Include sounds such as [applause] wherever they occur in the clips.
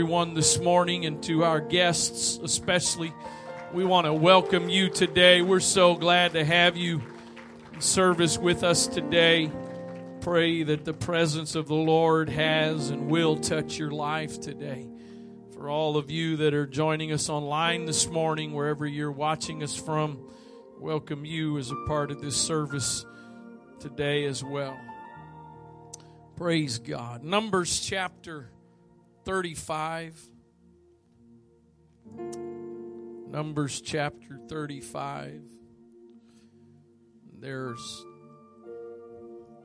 everyone this morning and to our guests especially. We want to welcome you today. We're so glad to have you in service with us today. Pray that the presence of the Lord has and will touch your life today. For all of you that are joining us online this morning, wherever you're watching us from, welcome you as a part of this service today as well. Praise God. Numbers chapter 35. Numbers chapter 35. There's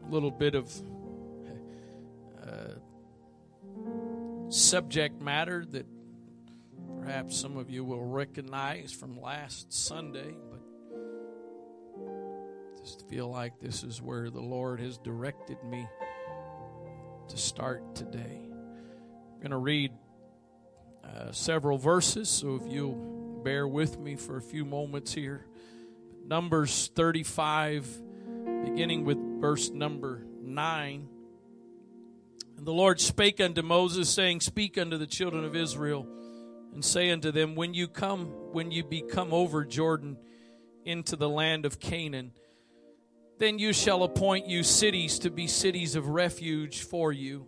a little bit of uh, subject matter that perhaps some of you will recognize from last Sunday, but just feel like this is where the Lord has directed me to start today. Going to read uh, several verses, so if you'll bear with me for a few moments here. Numbers 35, beginning with verse number 9. And the Lord spake unto Moses, saying, Speak unto the children of Israel, and say unto them, When you come, when you be come over Jordan into the land of Canaan, then you shall appoint you cities to be cities of refuge for you,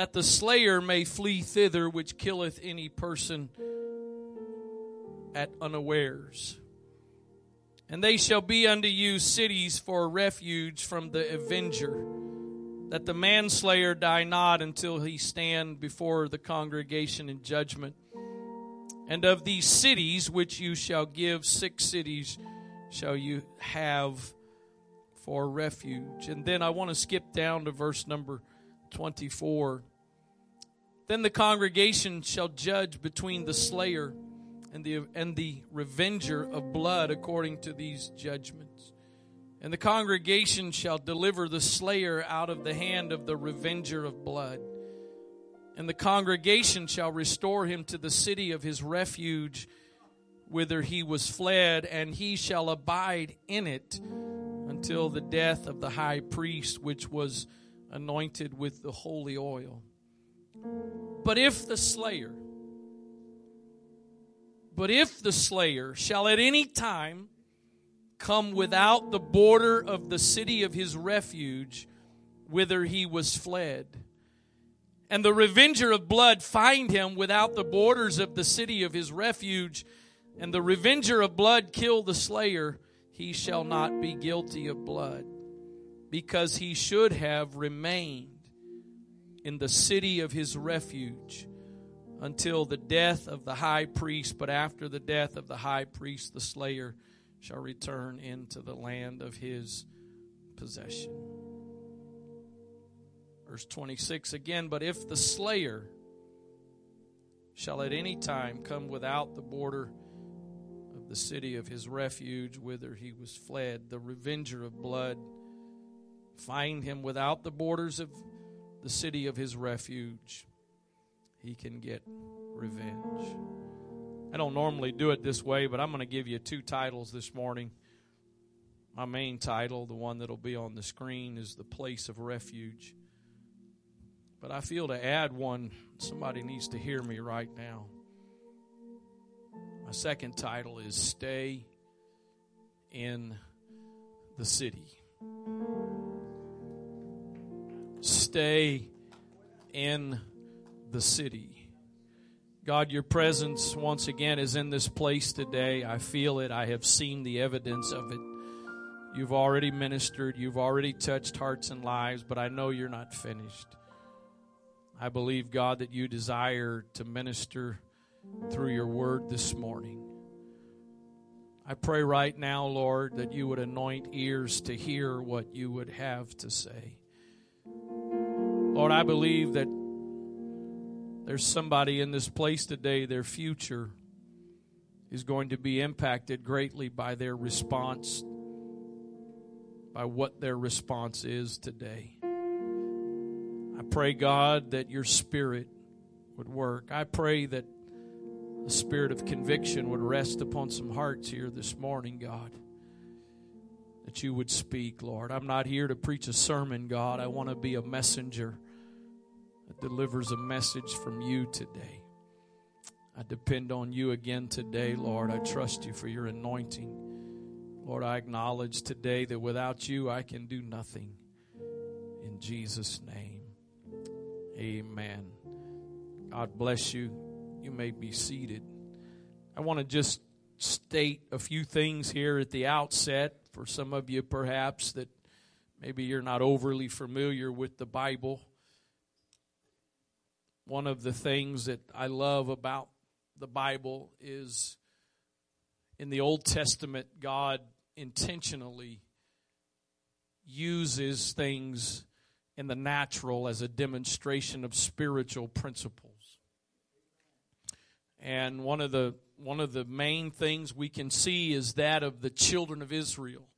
that the slayer may flee thither which killeth any person at unawares. And they shall be unto you cities for refuge from the avenger, that the manslayer die not until he stand before the congregation in judgment. And of these cities which you shall give, six cities shall you have for refuge. And then I want to skip down to verse number 24. Then the congregation shall judge between the slayer and the, and the revenger of blood according to these judgments. And the congregation shall deliver the slayer out of the hand of the revenger of blood. And the congregation shall restore him to the city of his refuge, whither he was fled, and he shall abide in it until the death of the high priest, which was anointed with the holy oil. But if the slayer, but if the slayer shall at any time come without the border of the city of his refuge, whither he was fled, and the revenger of blood find him without the borders of the city of his refuge, and the revenger of blood kill the slayer, he shall not be guilty of blood, because he should have remained in the city of his refuge until the death of the high priest. But after the death of the high priest, the slayer shall return into the land of his possession. Verse 26 again, but if the slayer shall at any time come without the border of the city of his refuge, whither he was fled. The revenger of blood find him without the borders of the city of his refuge. He can get revenge. I don't normally do it this way, but I'm going to give you two titles this morning. My main title, the one that'll be on the screen, is The Place of Refuge. But I feel to add one, somebody needs to hear me right now. My second title is Stay in the City. Stay in the city. God, your presence once again is in this place today. I feel it. I have seen the evidence of it. You've already ministered, you've already touched hearts and lives, but I know you're not finished. I believe, God, that you desire to minister through your word this morning. I pray right now, Lord, that you would anoint ears to hear what you would have to say. Lord, I believe that there's somebody in this place today, their future is going to be impacted greatly by their response, by what their response is today. I pray, God, that your spirit would work. I pray that the spirit of conviction would rest upon some hearts here this morning, God. That you would speak, Lord. I'm not here to preach a sermon, God. I want to be a messenger, that delivers a message from you today. I depend on you again today, Lord. I trust you for your anointing. Lord, I acknowledge today that without you I can do nothing. In Jesus' name, amen. God bless you. You may be seated. I want to just state a few things here at the outset for some of you, perhaps, that maybe you're not overly familiar with the Bible. One of the things that I love about the Bible is in the Old Testament, God intentionally uses things in the natural as a demonstration of spiritual principles. And one of the one of the main things we can see is that of the children of Israel.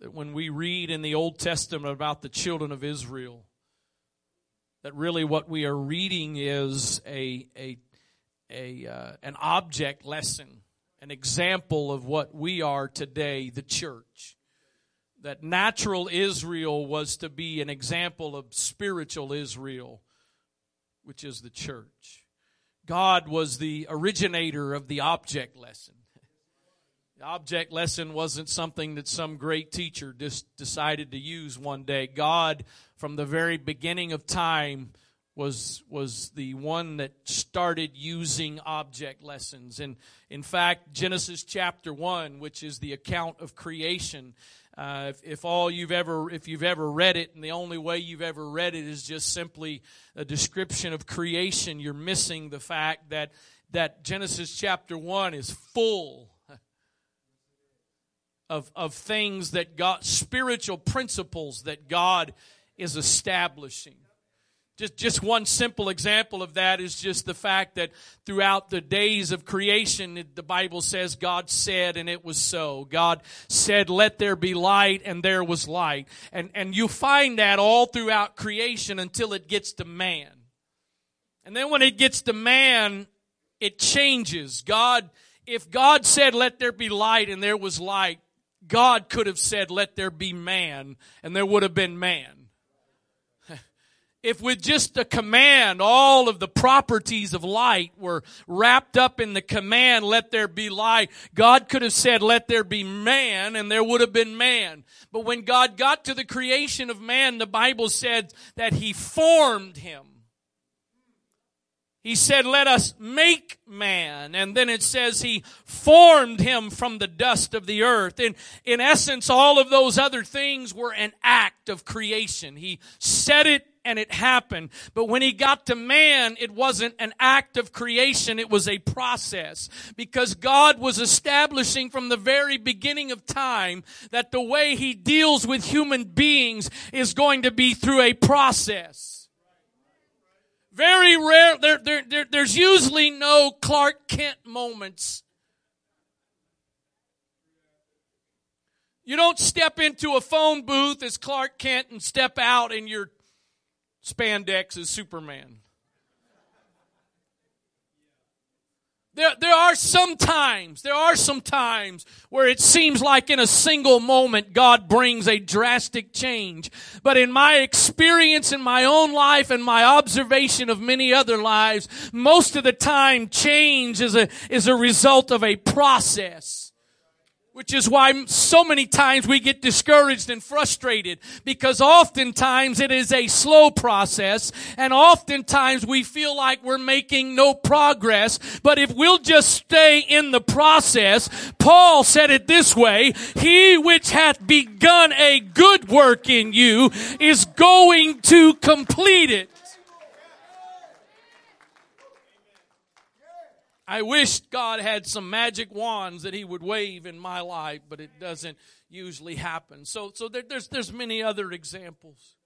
That when we read in the Old Testament about the children of Israel, that really what we are reading is a, a, a uh, an object lesson, an example of what we are today, the church. That natural Israel was to be an example of spiritual Israel, which is the church. God was the originator of the object lesson. The object lesson wasn't something that some great teacher just decided to use one day. God, from the very beginning of time, was was the one that started using object lessons and in fact genesis chapter 1 which is the account of creation uh, if, if all you've ever if you've ever read it and the only way you've ever read it is just simply a description of creation you're missing the fact that that genesis chapter 1 is full of, of things that god spiritual principles that god is establishing just, just one simple example of that is just the fact that throughout the days of creation, the Bible says God said and it was so. God said, let there be light and there was light. And, and you find that all throughout creation until it gets to man. And then when it gets to man, it changes. God, if God said, let there be light and there was light, God could have said, let there be man and there would have been man if with just a command, all of the properties of light were wrapped up in the command, let there be light, God could have said, let there be man, and there would have been man. But when God got to the creation of man, the Bible said that He formed him. He said, let us make man. And then it says he formed him from the dust of the earth. And in essence, all of those other things were an act of creation. He said it and it happened. But when he got to man, it wasn't an act of creation, it was a process. Because God was establishing from the very beginning of time that the way he deals with human beings is going to be through a process. Very rare, there, there, there, there's usually no Clark Kent moments. You don't step into a phone booth as Clark Kent and step out and you're spandex as Superman. There, there are some times, there are some times where it seems like in a single moment God brings a drastic change. But in my experience in my own life and my observation of many other lives, most of the time change is a, is a result of a process. Which is why so many times we get discouraged and frustrated because oftentimes it is a slow process and oftentimes we feel like we're making no progress. But if we'll just stay in the process, Paul said it this way, he which hath begun a good work in you is going to complete it. I wish God had some magic wands that He would wave in my life, but it doesn't usually happen. So, so there, there's there's many other examples.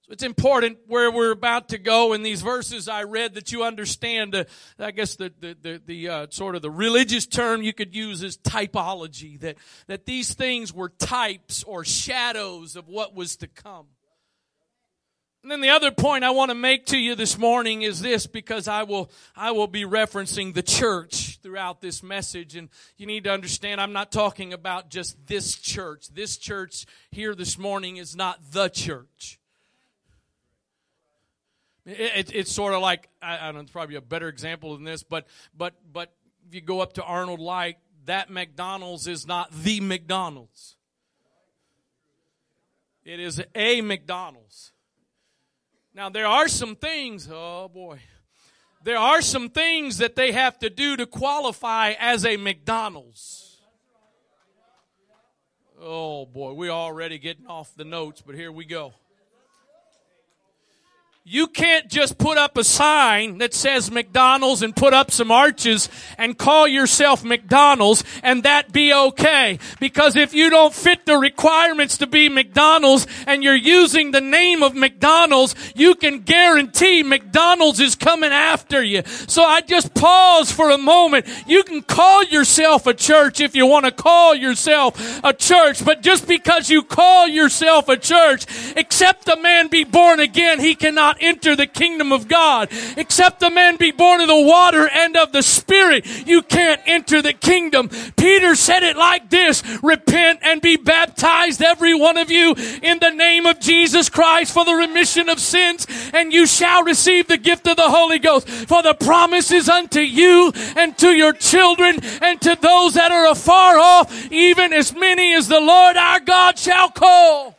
So it's important where we're about to go in these verses I read that you understand. Uh, I guess the the the, the uh, sort of the religious term you could use is typology. That that these things were types or shadows of what was to come. And then the other point I want to make to you this morning is this because I will, I will be referencing the church throughout this message. And you need to understand I'm not talking about just this church. This church here this morning is not the church. It, it, it's sort of like I, I don't know. It's probably a better example than this, but but but if you go up to Arnold Light, that McDonald's is not the McDonald's. It is a McDonald's. Now there are some things. Oh boy, there are some things that they have to do to qualify as a McDonald's. Oh boy, we're already getting off the notes, but here we go. You can't just put up a sign that says McDonald's and put up some arches and call yourself McDonald's and that be okay. Because if you don't fit the requirements to be McDonald's and you're using the name of McDonald's, you can guarantee McDonald's is coming after you. So I just pause for a moment. You can call yourself a church if you want to call yourself a church, but just because you call yourself a church, except a man be born again, he cannot not enter the kingdom of God. Except the man be born of the water and of the Spirit, you can't enter the kingdom. Peter said it like this, repent and be baptized every one of you in the name of Jesus Christ for the remission of sins and you shall receive the gift of the Holy Ghost. For the promise is unto you and to your children and to those that are afar off, even as many as the Lord our God shall call.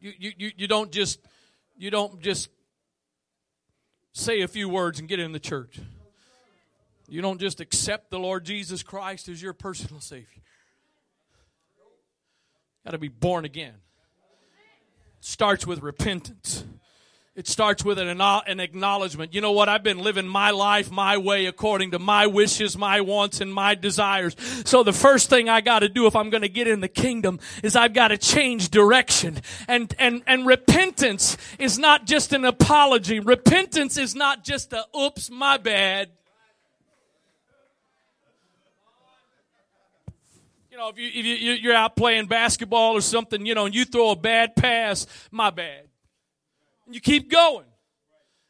You, you, you, you don't just you don't just say a few words and get in the church. You don't just accept the Lord Jesus Christ as your personal Savior. Got to be born again. Starts with repentance. It starts with an, an acknowledgement. You know what? I've been living my life my way according to my wishes, my wants, and my desires. So the first thing I gotta do if I'm gonna get in the kingdom is I've gotta change direction. And, and, and repentance is not just an apology. Repentance is not just a, oops, my bad. You know, if, you, if you, you're out playing basketball or something, you know, and you throw a bad pass, my bad and you keep going.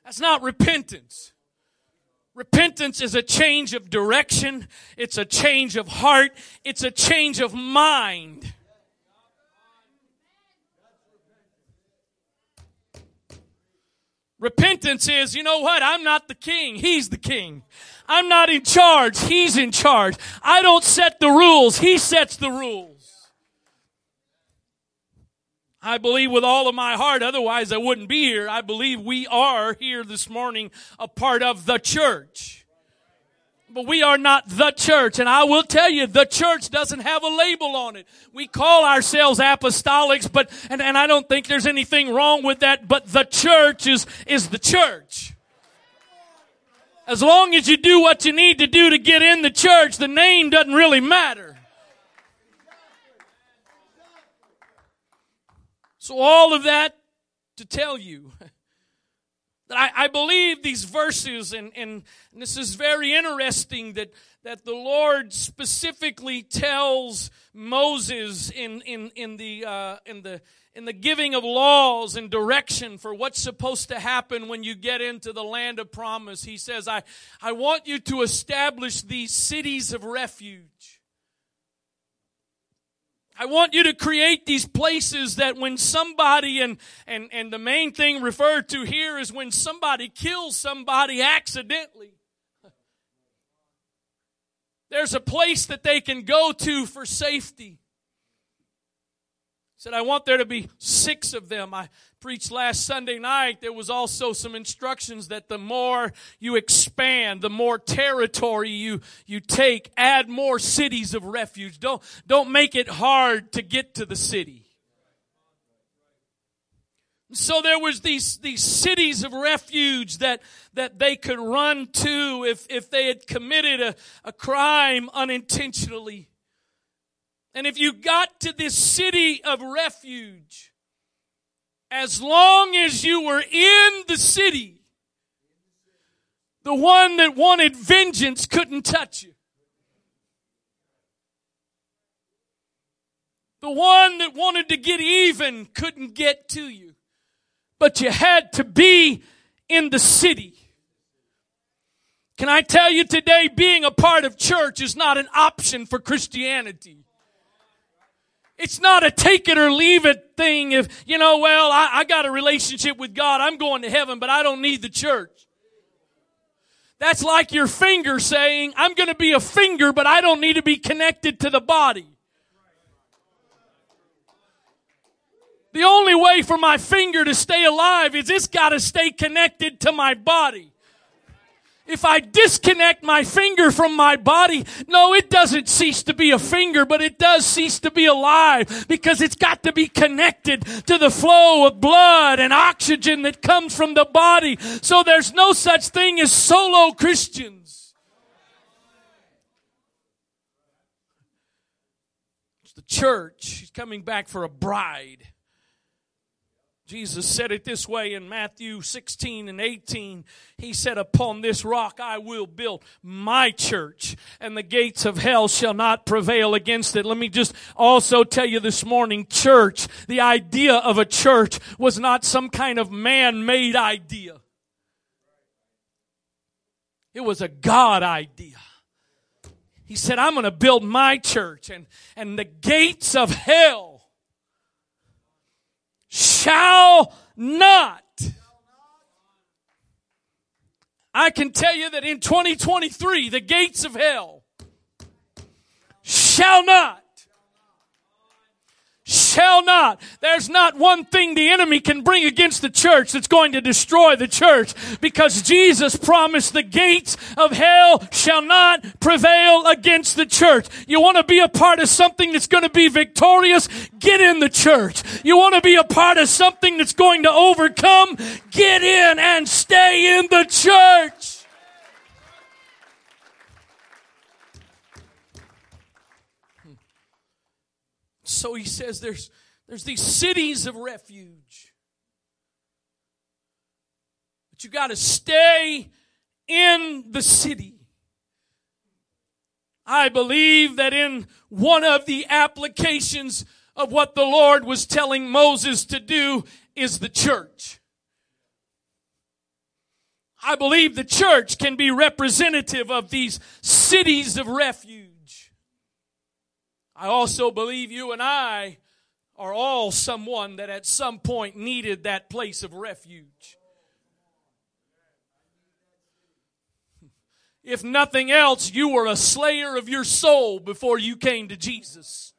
That's not repentance. Repentance is a change of direction. It's a change of heart. It's a change of mind. Repentance is, you know what? I'm not the king. He's the king. I'm not in charge. He's in charge. I don't set the rules. He sets the rules. I believe with all of my heart, otherwise I wouldn't be here. I believe we are here this morning a part of the church. But we are not the church. And I will tell you, the church doesn't have a label on it. We call ourselves apostolics, but, and, and I don't think there's anything wrong with that, but the church is, is the church. As long as you do what you need to do to get in the church, the name doesn't really matter. So, all of that to tell you [laughs] that I, I believe these verses, and, and, this is very interesting that, that the Lord specifically tells Moses in, in, in, the, uh, in, the, in the giving of laws and direction for what's supposed to happen when you get into the land of promise. He says, I, I want you to establish these cities of refuge. I want you to create these places that when somebody, and, and, and the main thing referred to here is when somebody kills somebody accidentally. There's a place that they can go to for safety said, I want there to be six of them. I preached last Sunday night. There was also some instructions that the more you expand, the more territory you, you take, add more cities of refuge. Don't, don't make it hard to get to the city. So there was these, these cities of refuge that, that they could run to if, if they had committed a, a crime unintentionally. And if you got to this city of refuge, as long as you were in the city, the one that wanted vengeance couldn't touch you. The one that wanted to get even couldn't get to you. But you had to be in the city. Can I tell you today, being a part of church is not an option for Christianity. It's not a take it or leave it thing if, you know, well, I, I got a relationship with God. I'm going to heaven, but I don't need the church. That's like your finger saying, I'm going to be a finger, but I don't need to be connected to the body. The only way for my finger to stay alive is it's got to stay connected to my body. If I disconnect my finger from my body, no, it doesn't cease to be a finger, but it does cease to be alive because it's got to be connected to the flow of blood and oxygen that comes from the body. So there's no such thing as solo Christians. It's the church. She's coming back for a bride. Jesus said it this way in Matthew 16 and 18. He said, Upon this rock I will build my church, and the gates of hell shall not prevail against it. Let me just also tell you this morning, church, the idea of a church was not some kind of man-made idea. It was a God idea. He said, I'm going to build my church, and, and the gates of hell shall not. I can tell you that in 2023, the gates of hell shall not shall not. There's not one thing the enemy can bring against the church that's going to destroy the church because Jesus promised the gates of hell shall not prevail against the church. You want to be a part of something that's going to be victorious? Get in the church. You want to be a part of something that's going to overcome? Get in and stay in the church. So he says there's, there's these cities of refuge. But you got to stay in the city. I believe that in one of the applications of what the Lord was telling Moses to do is the church. I believe the church can be representative of these cities of refuge. I also believe you and I are all someone that at some point needed that place of refuge. [laughs] If nothing else, you were a slayer of your soul before you came to Jesus.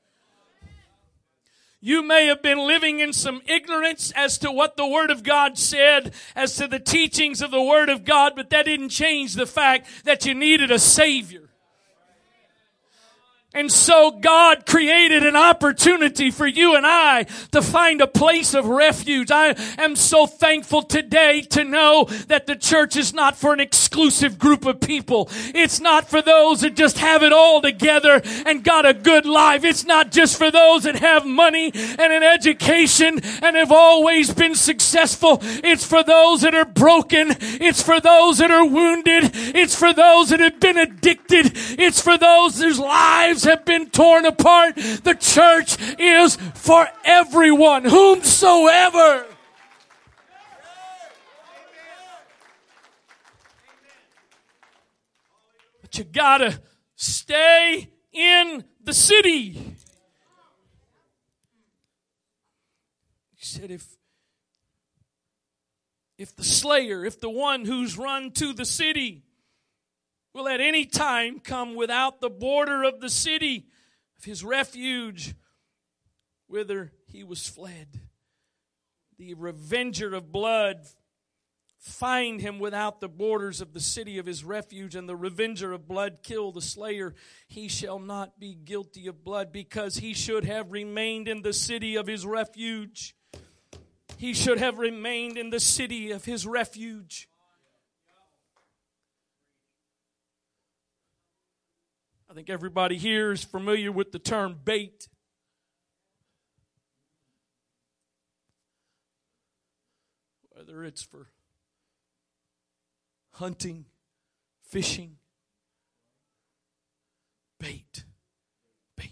You may have been living in some ignorance as to what the Word of God said, as to the teachings of the Word of God, but that didn't change the fact that you needed a Savior. And so God created an opportunity for you and I to find a place of refuge. I am so thankful today to know that the church is not for an exclusive group of people. It's not for those that just have it all together and got a good life. It's not just for those that have money and an education and have always been successful. It's for those that are broken. It's for those that are wounded. It's for those that have been addicted. It's for those whose lives have been torn apart. The church is for everyone, whomsoever. But you gotta stay in the city. He said, if if the slayer, if the one who's run to the city will at any time come without the border of the city of his refuge whither he was fled. The revenger of blood find him without the borders of the city of his refuge, and the revenger of blood kill the slayer. He shall not be guilty of blood because he should have remained in the city of his refuge. He should have remained in the city of his refuge. I think everybody here is familiar with the term bait. Whether it's for hunting, fishing, bait. Bait.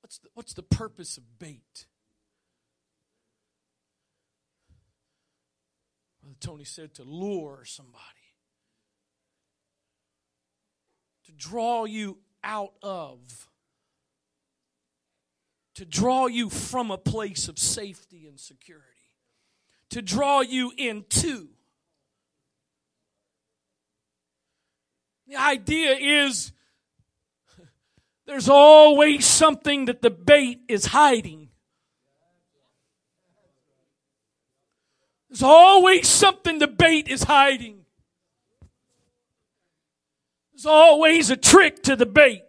What's the, what's the purpose of bait? Tony said to lure somebody. To draw you out of, to draw you from a place of safety and security, to draw you into. The idea is there's always something that the bait is hiding. There's always something the bait is hiding. There's always a trick to the bait.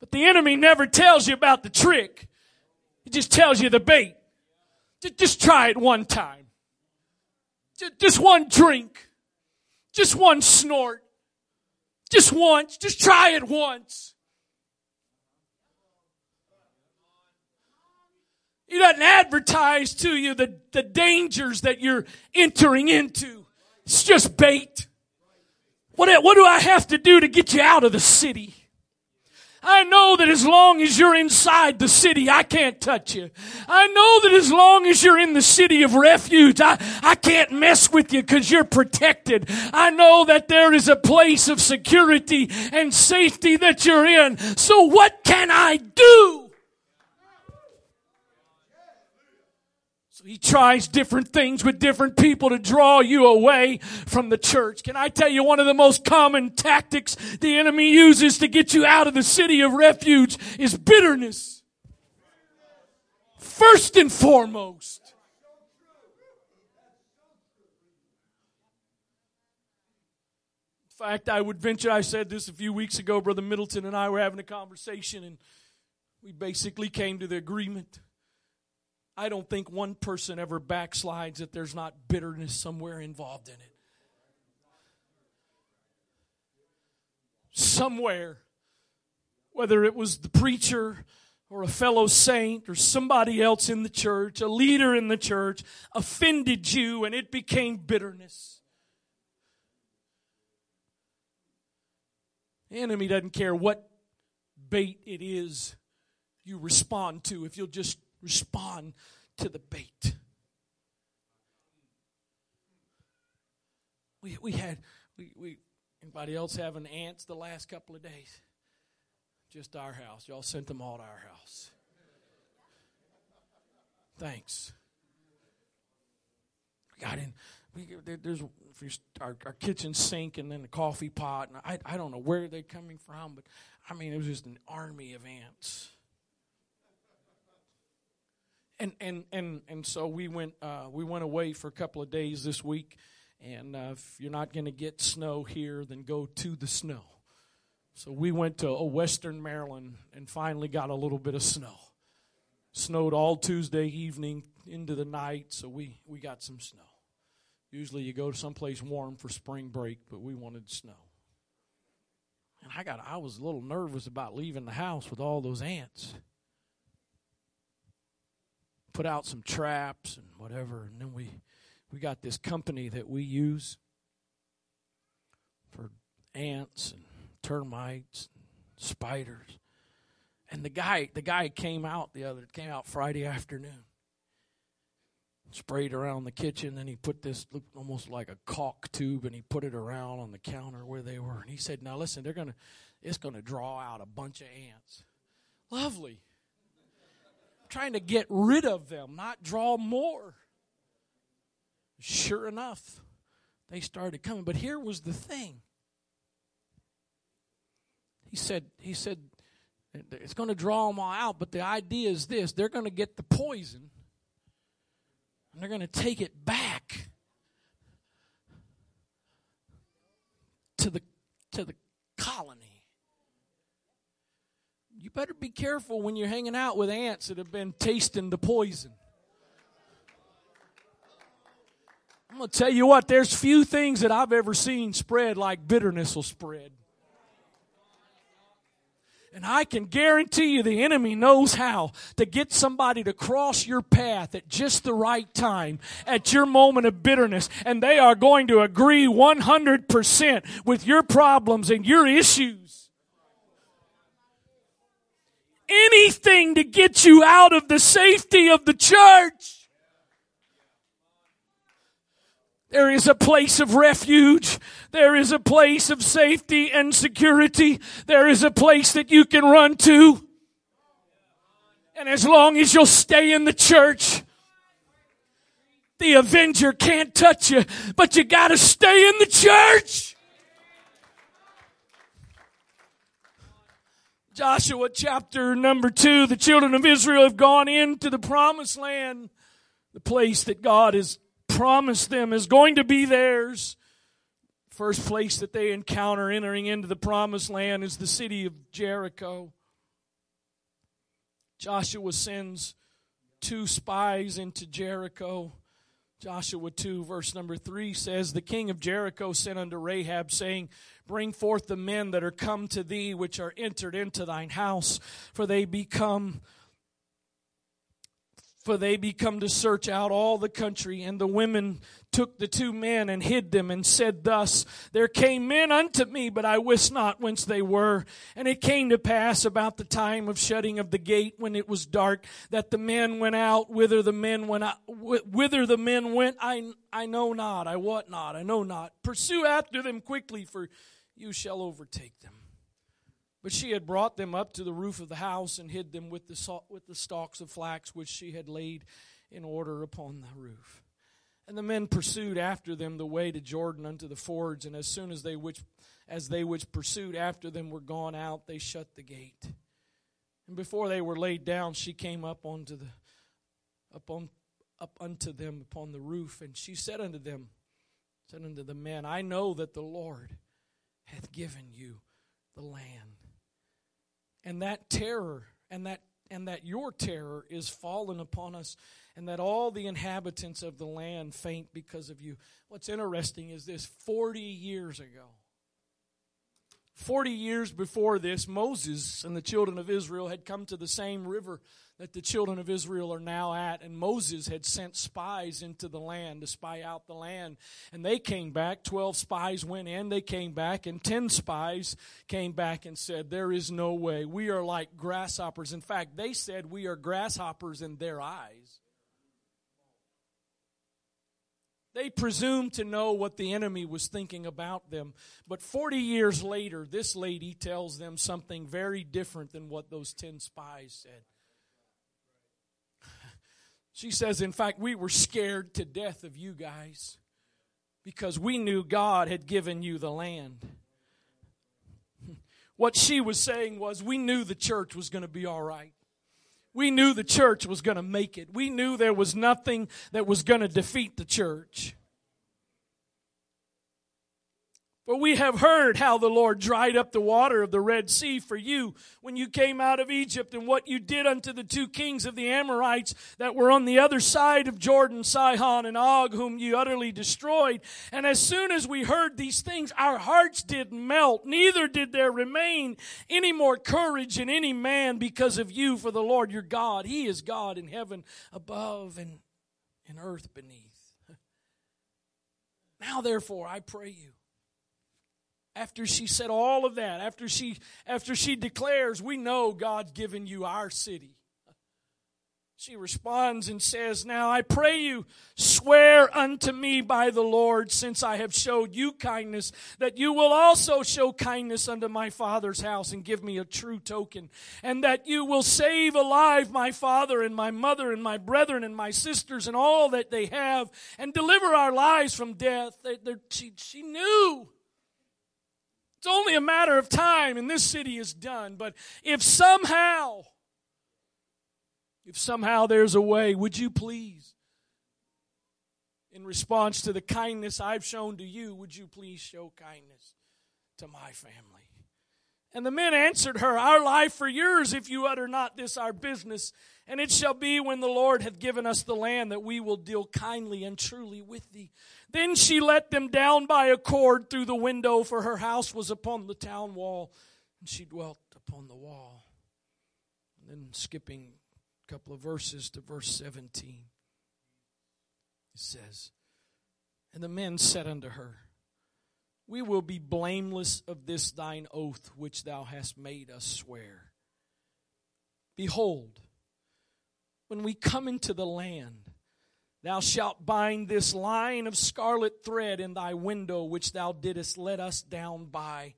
But the enemy never tells you about the trick. He just tells you the bait. Just, try it one time. just one drink. Just one snort. Just once. Just try it once. He doesn't advertise to you the, the dangers that you're entering into. It's just bait. What, what do I have to do to get you out of the city? I know that as long as you're inside the city, I can't touch you. I know that as long as you're in the city of refuge, I, I can't mess with you because you're protected. I know that there is a place of security and safety that you're in. So what can I do? He tries different things with different people to draw you away from the church. Can I tell you one of the most common tactics the enemy uses to get you out of the city of refuge is bitterness. First and foremost. In fact, I would venture, I said this a few weeks ago, Brother Middleton and I were having a conversation and we basically came to the agreement I don't think one person ever backslides that there's not bitterness somewhere involved in it. Somewhere, whether it was the preacher or a fellow saint or somebody else in the church, a leader in the church, offended you and it became bitterness. The enemy doesn't care what bait it is you respond to if you'll just respond to the bait. We, we had, we, we, anybody else having ants the last couple of days? Just our house. Y'all sent them all to our house. Thanks. We got in. We, there's our, our kitchen sink and then the coffee pot. And I, I don't know where they're coming from, but I mean, it was just an army of ants and and and and so we went uh, we went away for a couple of days this week. And uh, if you're not going to get snow here then go to the snow. So we went to uh, western maryland and finally got a little bit of snow. Snowed all tuesday evening into the night so we we got some snow. Usually you go to someplace warm for spring break but we wanted snow. And i got i was a little nervous about leaving the house with all those ants put out some traps and whatever, and then we we got this company that we use for ants and termites and spiders. And the guy the guy came out the other came out Friday afternoon. Sprayed around the kitchen, then he put this looked almost like a caulk tube and he put it around on the counter where they were. And he said, Now listen, they're gonna it's gonna draw out a bunch of ants. Lovely trying to get rid of them, not draw more. Sure enough, they started coming. But here was the thing. He said, he said, it's going to draw them all out, but the idea is this they're going to get the poison and they're going to take it back to the to the you better be careful when you're hanging out with ants that have been tasting the poison. I'm going to tell you what, there's few things that I've ever seen spread like bitterness will spread. And I can guarantee you the enemy knows how to get somebody to cross your path at just the right time, at your moment of bitterness. And they are going to agree 100% with your problems and your issues anything to get you out of the safety of the church. There is a place of refuge. There is a place of safety and security. There is a place that you can run to. And as long as you'll stay in the church, the avenger can't touch you, but you gotta stay in the church. Joshua chapter number two, the children of Israel have gone into the promised land, the place that God has promised them is going to be theirs. First place that they encounter entering into the promised land is the city of Jericho. Joshua sends two spies into Jericho. Joshua 2, verse number 3 says, The king of Jericho sent unto Rahab, saying, Bring forth the men that are come to thee, which are entered into thine house, for they become for they be come to search out all the country. And the women took the two men and hid them and said thus, There came men unto me, but I wist not whence they were. And it came to pass about the time of shutting of the gate when it was dark that the men went out, whither the men went out, whither the men went, I, I know not, I wot not, I know not. Pursue after them quickly, for you shall overtake them. But she had brought them up to the roof of the house and hid them with the, with the stalks of flax which she had laid in order upon the roof. And the men pursued after them the way to Jordan unto the fords, and as soon as they which as they which pursued after them were gone out, they shut the gate. And before they were laid down, she came up onto the up on up unto them upon the roof, and she said unto them, said unto the men, I know that the Lord hath given you the land and that terror and that and that your terror is fallen upon us and that all the inhabitants of the land faint because of you. What's interesting is this 40 years ago 40 years before this, Moses and the children of Israel had come to the same river that the children of Israel are now at. And Moses had sent spies into the land to spy out the land. And they came back. Twelve spies went in. They came back. And ten spies came back and said, There is no way. We are like grasshoppers. In fact, they said, We are grasshoppers in their eyes. They presumed to know what the enemy was thinking about them. But 40 years later, this lady tells them something very different than what those 10 spies said. [laughs] She says, In fact, we were scared to death of you guys because we knew God had given you the land. [laughs] What she was saying was, We knew the church was going to be all right. We knew the church was going to make it. We knew there was nothing that was going to defeat the church. For we have heard how the Lord dried up the water of the Red Sea for you when you came out of Egypt and what you did unto the two kings of the Amorites that were on the other side of Jordan, Sihon and Og, whom you utterly destroyed. And as soon as we heard these things, our hearts did melt. Neither did there remain any more courage in any man because of you, for the Lord your God, He is God in heaven above and in earth beneath. [laughs] Now therefore, I pray you after she said all of that, after she after she declares, "We know God's given you our city." She responds and says, Now I pray you, swear unto me by the Lord, since I have showed you kindness, that you will also show kindness unto my father's house and give me a true token, and that you will save alive my father and my mother and my brethren and my sisters and all that they have, and deliver our lives from death. she, she knew it's only a matter of time and this city is done. But if somehow, if somehow there's a way, would you please, in response to the kindness I've shown to you, would you please show kindness to my family? And the men answered her, Our life for yours, if you utter not this our business. And it shall be when the Lord hath given us the land that we will deal kindly and truly with thee. Then she let them down by a cord through the window, for her house was upon the town wall, and she dwelt upon the wall. And then skipping a couple of verses to verse 17, it says, And the men said unto her, We will be blameless of this thine oath which thou hast made us swear. Behold, when we come into the land Thou shalt bind this line of scarlet thread in thy window, which thou didst let us down by.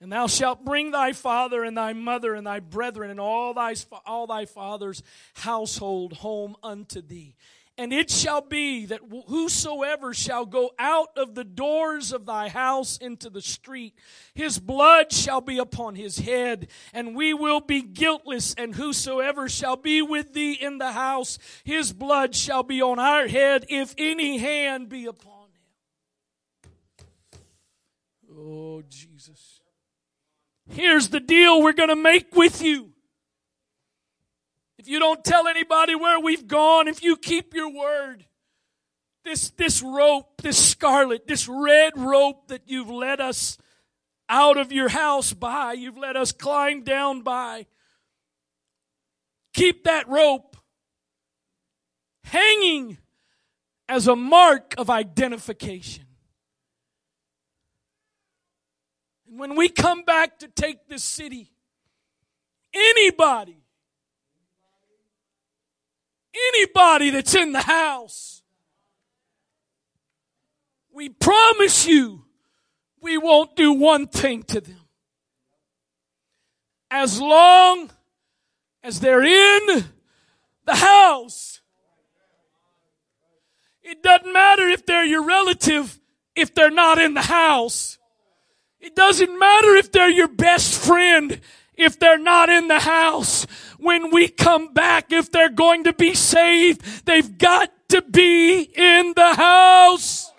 And thou shalt bring thy father and thy mother and thy brethren and all thy, all thy father's household home unto thee. And it shall be that whosoever shall go out of the doors of thy house into the street, his blood shall be upon his head, and we will be guiltless. And whosoever shall be with thee in the house, his blood shall be on our head, if any hand be upon him. Oh, Jesus. Here's the deal we're going to make with you. If you don't tell anybody where we've gone, if you keep your word, this, this rope, this scarlet, this red rope that you've led us out of your house by, you've let us climb down by, keep that rope hanging as a mark of identification. And when we come back to take this city, anybody anybody that's in the house. We promise you we won't do one thing to them. As long as they're in the house. It doesn't matter if they're your relative if they're not in the house. It doesn't matter if they're your best friend if they're not in the house when we come back, if they're going to be saved, they've got to be in the house.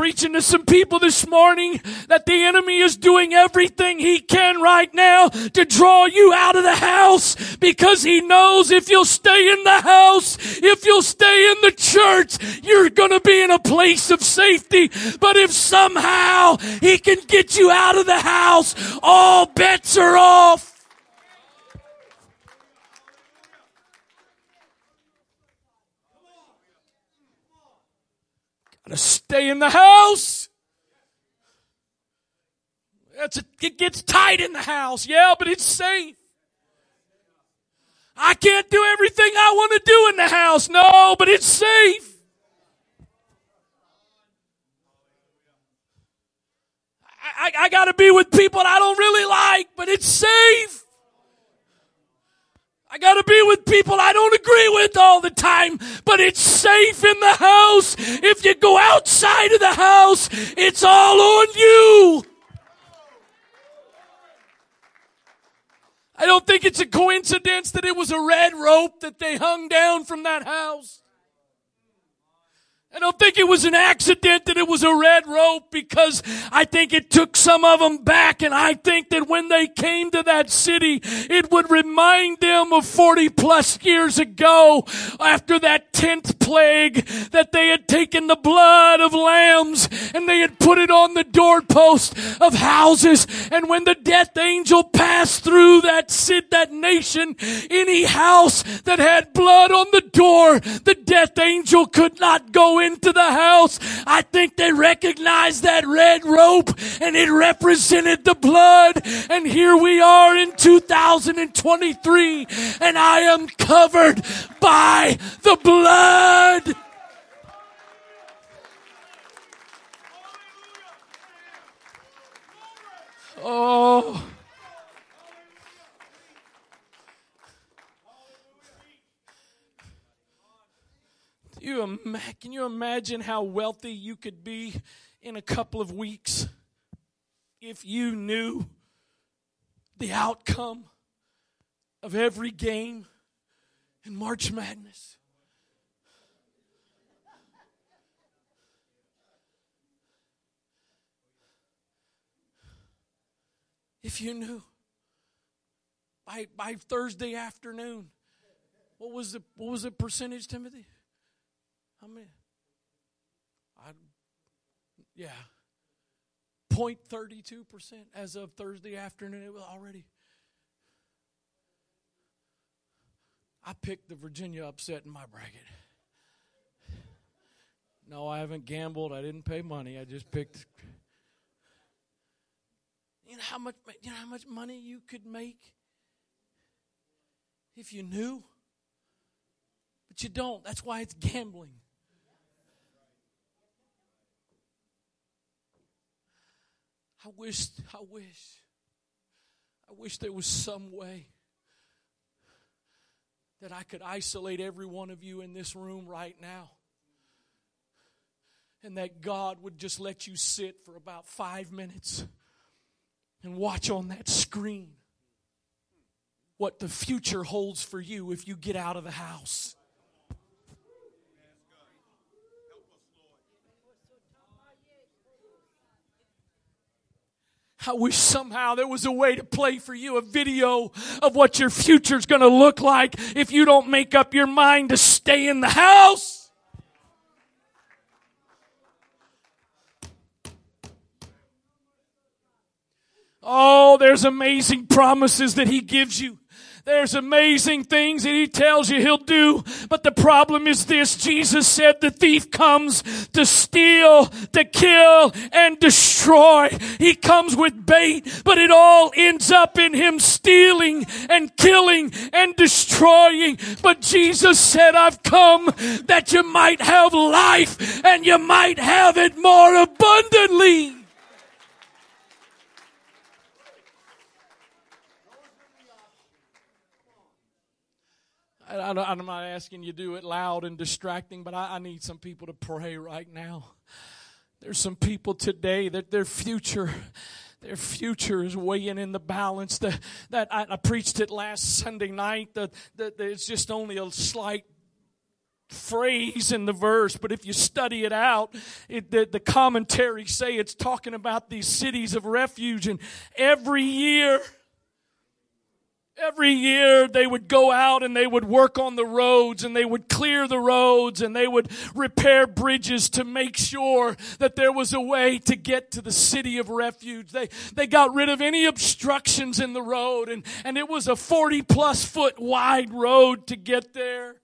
Preaching to some people this morning that the enemy is doing everything he can right now to draw you out of the house because he knows if you'll stay in the house, if you'll stay in the church, you're going to be in a place of safety. But if somehow he can get you out of the house, all bets are off. To stay in the house. That's a, it gets tight in the house, yeah, but it's safe. I can't do everything I want to do in the house, no, but it's safe. I, I, I got to be with people I don't really like, but it's safe. I gotta be with people I don't agree with all the time, but it's safe in the house. If you go outside of the house, it's all on you. I don't think it's a coincidence that it was a red rope that they hung down from that house. I don't think it was an accident that it was a red rope because I think it took some of them back and I think that when they came to that city, it would remind them of 40 plus years ago after that tenth plague that they had taken the blood of lambs and they had put it on the doorpost of houses. And when the death angel passed through that city, that nation, any house that had blood on the door, the death angel could not go into the house, I think they recognized that red rope and it represented the blood. And here we are in 2023 and I am covered by the blood. Oh. You can you imagine how wealthy you could be in a couple of weeks if you knew the outcome of every game in March Madness? If you knew by by Thursday afternoon, what was the what was the percentage, Timothy? How many? I, yeah. 0.32% as of Thursday afternoon. It was already. I picked the Virginia upset in my bracket. No, I haven't gambled. I didn't pay money. I just picked. You know how much you know how much money you could make if you knew But you don't. That's why it's gambling. I wish, I wish, I wish there was some way that I could isolate every one of you in this room right now. And that God would just let you sit for about five minutes and watch on that screen what the future holds for you if you get out of the house. I wish somehow there was a way to play for you a video of what your future's going to look like if you don't make up your mind to stay in the house. Oh, there's amazing promises that he gives you. There's amazing things that he tells you he'll do. But the problem is this. Jesus said the thief comes to steal, to kill, and destroy. He comes with bait, but it all ends up in him stealing and killing and destroying. But Jesus said, I've come that you might have life and you might have it more abundantly. I, am not asking you to do it loud and distracting, but I, I need some people to pray right now. There's some people today that their future their future is weighing in the balance. The, that I, I, preached it last Sunday night. That, that it's just only a slight phrase in the verse, but if you study it out, it, the, the commentaries say it's talking about these cities of refuge, and every year Every year they would go out and they would work on the roads and they would clear the roads and they would repair bridges to make sure that there was a way to get to the city of refuge. They, they got rid of any obstructions in the road and, and it was a 40 plus foot wide road to get there.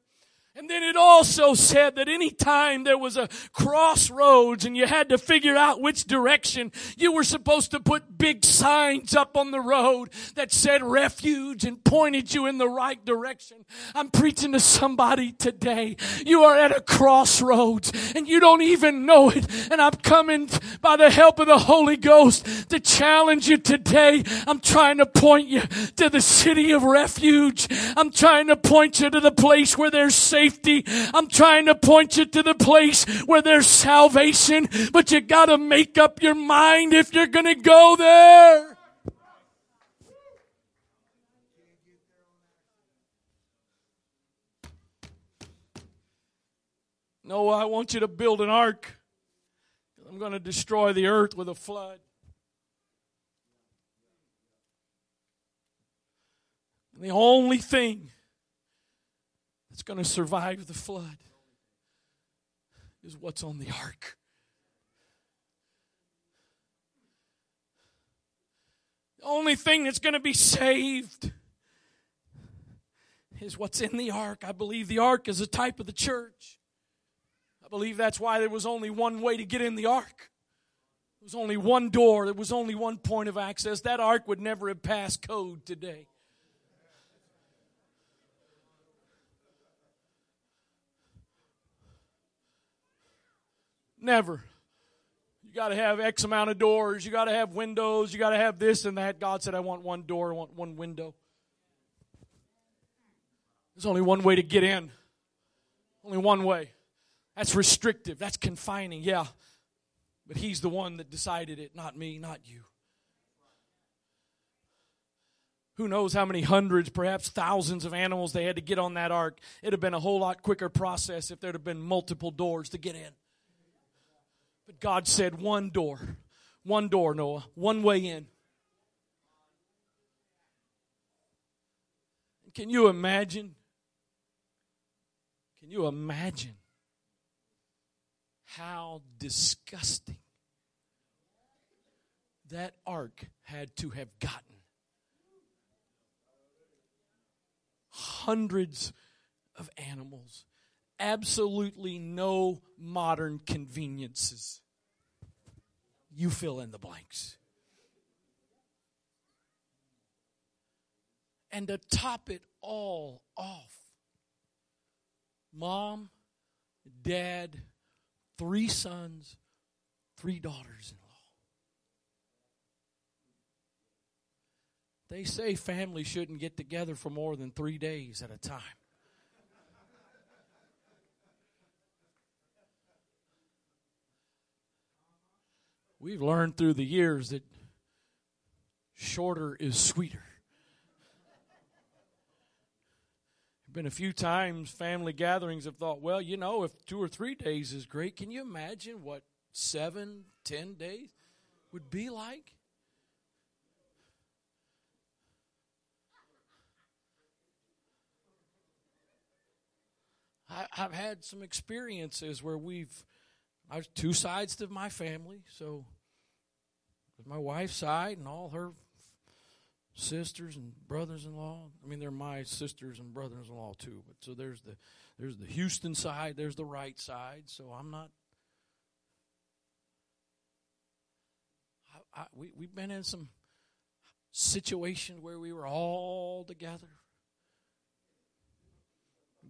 And then it also said that any time there was a crossroads and you had to figure out which direction, you were supposed to put big signs up on the road that said refuge and pointed you in the right direction. I'm preaching to somebody today. You are at a crossroads and you don't even know it. And I'm coming by the help of the Holy Ghost to challenge you today. I'm trying to point you to the city of refuge. I'm trying to point you to the place where there's safety safety. I'm trying to point you to the place where there's salvation, but you gotta make up your mind if you're gonna go there. No, I want you to build an ark. I'm going to destroy the earth with a flood. The only thing that's going to survive the flood is what's on the ark. The only thing that's going to be saved is what's in the ark. I believe the ark is a type of the church. I believe that's why there was only one way to get in the ark. There was only one door, there was only one point of access. That ark would never have passed code today. Never. You got to have X amount of doors. You got to have windows. You got to have this and that. God said, I want one door. I want one window. There's only one way to get in. Only one way. That's restrictive. That's confining. Yeah. But He's the one that decided it, not me, not you. Who knows how many hundreds, perhaps thousands of animals they had to get on that ark. It'd have been a whole lot quicker process if there'd have been multiple doors to get in. But God said, one door. One door, Noah. One way in. Can you imagine? Can you imagine how disgusting that ark had to have gotten? Hundreds of animals absolutely no modern conveniences. You fill in the blanks. And to top it all off, mom, dad, three sons, three daughters in law. They say families shouldn't get together for more than three days at a time. We've learned through the years that shorter is sweeter. Been a few times family gatherings have thought, well, you know, if two or three days is great, can you imagine what seven, ten days would be like? I, have had some experiences where we've, I have two sides to my family, so my wife's side and all her sisters and brothers-in-law. I mean, they're my sisters and brothers-in-law too. But so there's the there's the Houston side, there's the Wright side. So I'm not. I, I, we we've been in some situations where we were all together.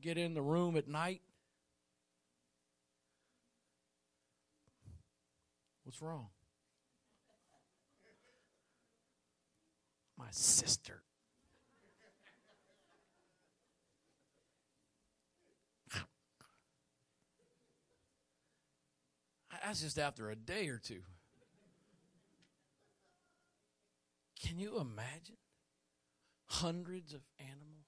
Get in the room at night. What's wrong? my sister. That's just after a day or two. Can you imagine? Hundreds of animals.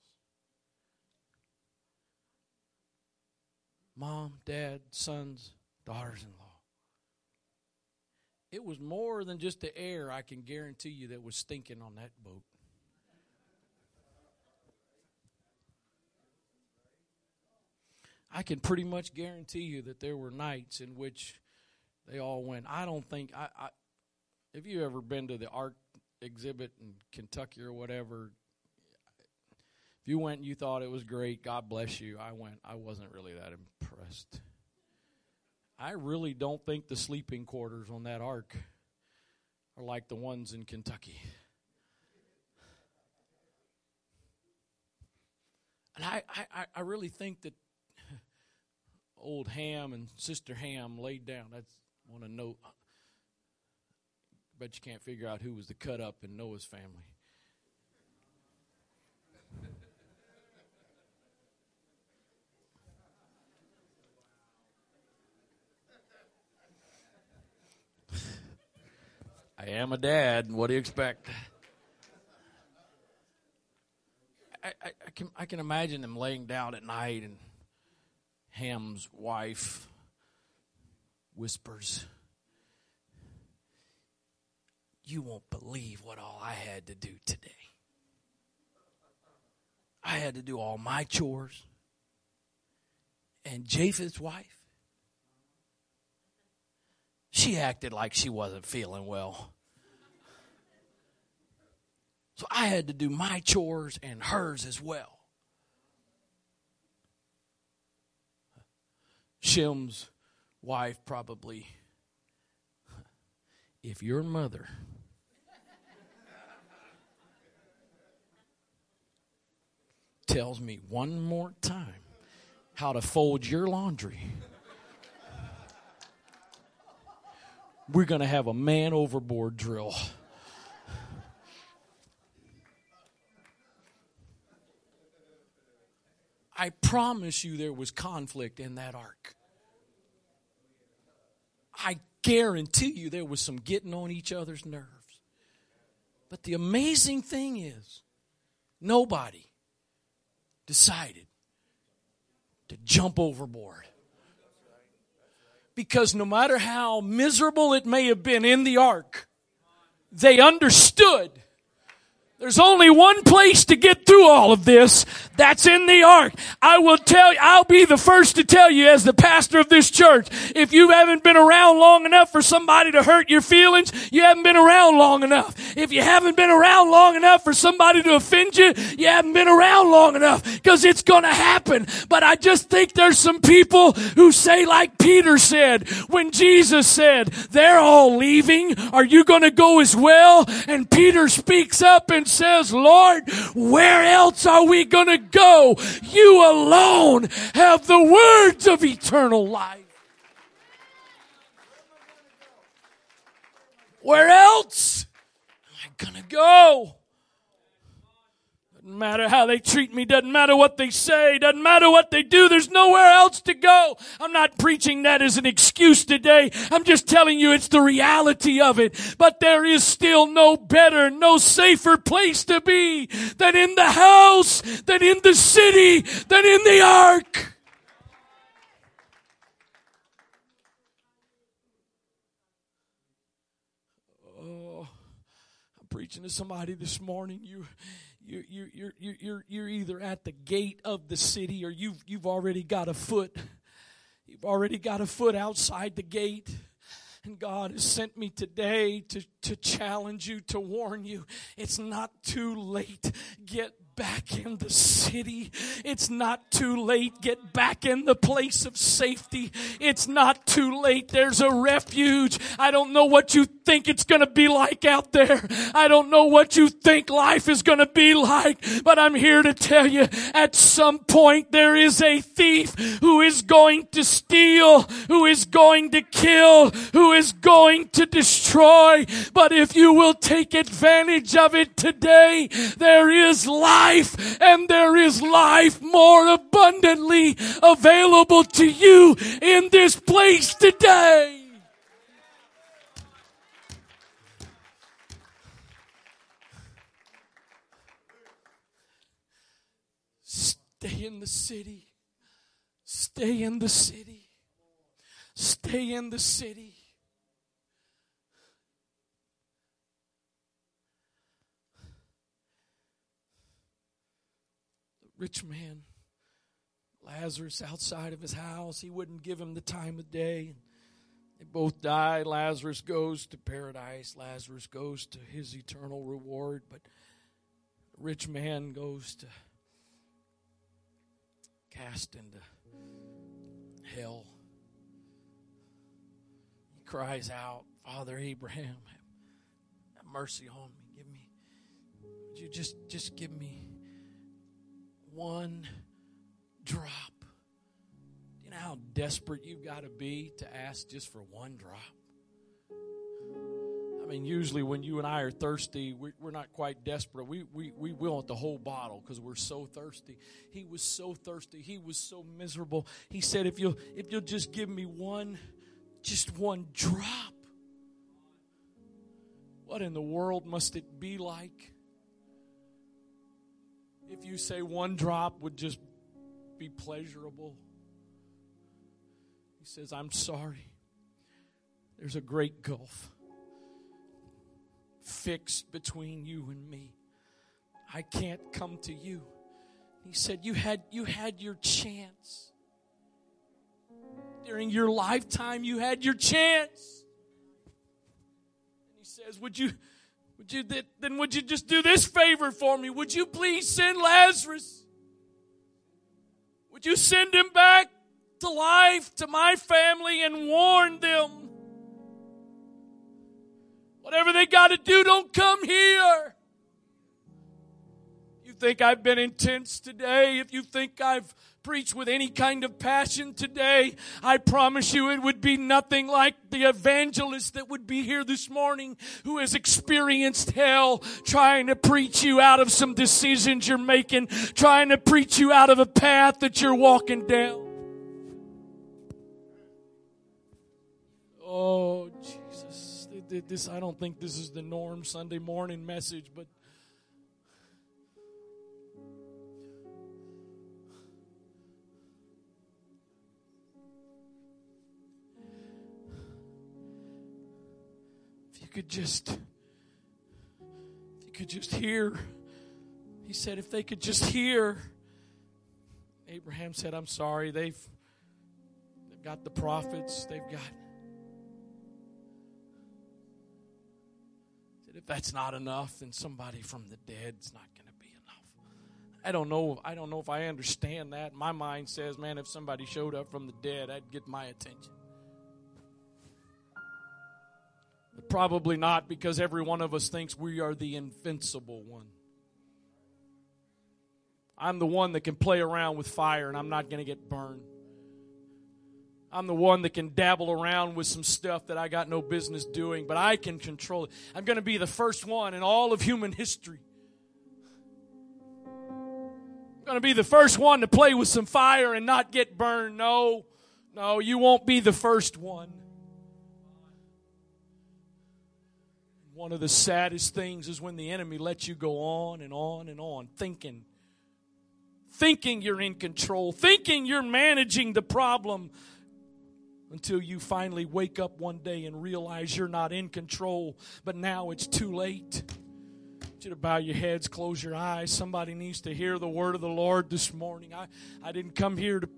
Mom, dad, sons, daughters in law. It was more than just the air, I can guarantee you, that was stinking on that boat. I can pretty much guarantee you that there were nights in which they all went. I don't think I, I have you ever been to the ark exhibit in Kentucky or whatever? If you went and you thought it was great, God bless you. I went. I wasn't really that impressed. I really don't think the sleeping quarters on that ark are like the ones in Kentucky. And I, I, I really think that old Ham and Sister Ham laid down. That's want to know. Bet you can't figure out who was the cut up in Noah's family. I am a dad. And what do you expect? I, I, I, can I can imagine them laying down at night and Ham's wife whispers, "You won't believe what all I had to do today. I had to do all my chores." And Japheth's wife she acted like she wasn't feeling well. So I had to do my chores and hers as well. Shem's wife probably, if your mother tells me one more time how to fold your laundry. We're going to have a man overboard drill. I promise you there was conflict in that ark. I guarantee you there was some getting on each other's nerves. But the amazing thing is, nobody decided to jump overboard. Because no matter how miserable it may have been in the ark, they understood there's only one place to get through all of this. That's in the ark. I will tell you, I'll be the first to tell you as the pastor of this church, if you haven't been around long enough for somebody to hurt your feelings, you haven't been around long enough. If you haven't been around long enough for somebody to offend you, you haven't been around long enough because it's going to happen. But I just think there's some people who say like Peter said when Jesus said, they're all leaving. Are you going to go as well? And Peter speaks up and says, Lord, where else are we going to go? You alone have the words of eternal life. Where else am I going to go? Doesn't matter how they treat me, doesn't matter what they say, doesn't matter what they do, there's nowhere else to go. I'm not preaching that as an excuse today. I'm just telling you it's the reality of it. But there is still no better, no safer place to be than in the house, than in the city, than in the ark. Oh, I'm preaching to somebody this morning. You, you're, you're, you're, you're, you're either at the gate of the city or you've, you've already got a foot. You've already got a foot outside the gate. And God has sent me today to, to challenge you, to warn you. It's not too late. Get back in the city. It's not too late. Get back in the place of safety. It's not too late. There's a refuge. I don't know what you think it's going to be like out there. I don't know what you think life is going to be like, but I'm here to tell you at some point there is a thief who is going to steal, who is going to kill, who is going to destroy. But if you will take advantage of it today, there is life life and there is life more abundantly available to you in this place today. Stay in the city. Stay in the city. Stay in the city. Rich man, Lazarus outside of his house. He wouldn't give him the time of day. They both die. Lazarus goes to paradise. Lazarus goes to his eternal reward. But the rich man goes to cast into hell. He cries out, Father Abraham, have mercy on me. Give me, would you just, just give me one drop. You know how desperate you've got to be to ask just for one drop? I mean, usually when you and I are thirsty, we're not quite desperate. We, we, we want the whole bottle because we're so thirsty. He was so thirsty. He was so miserable. He said, if you'll, if you'll just give me one, just one drop, what in the world must it be like? If you say one drop would just be pleasurable. He says, I'm sorry. There's a great gulf fixed between you and me. I can't come to you. He said, You had you had your chance. During your lifetime, you had your chance. And he says, Would you would you then would you just do this favor for me? Would you please send Lazarus? Would you send him back to life to my family and warn them? Whatever they got to do, don't come here. You think I've been intense today? If you think I've preach with any kind of passion today, I promise you it would be nothing like the evangelist that would be here this morning who has experienced hell trying to preach you out of some decisions you're making, trying to preach you out of a path that you're walking down. Oh, Jesus. This, I don't think this is the norm Sunday morning message, but could just, if you could just hear, he said, if they could just hear. Abraham said, I'm sorry, they've, they've got the prophets, they've got. Said, if that's not enough, then somebody from the dead is not going to be enough. I don't know. I don't know if I understand that. My mind says, man, if somebody showed up from the dead, I'd get my attention. Probably not because every one of us thinks we are the invincible one. I'm the one that can play around with fire and I'm not going to get burned. I'm the one that can dabble around with some stuff that I got no business doing, but I can control it. I'm going to be the first one in all of human history. I'm going to be the first one to play with some fire and not get burned. No, no, you won't be the first one. One of the saddest things is when the enemy lets you go on and on and on thinking, thinking you're in control, thinking you're managing the problem until you finally wake up one day and realize you're not in control, but now it's too late. You to bow your heads, close your eyes. Somebody needs to hear the word of the Lord this morning. I, I didn't come here to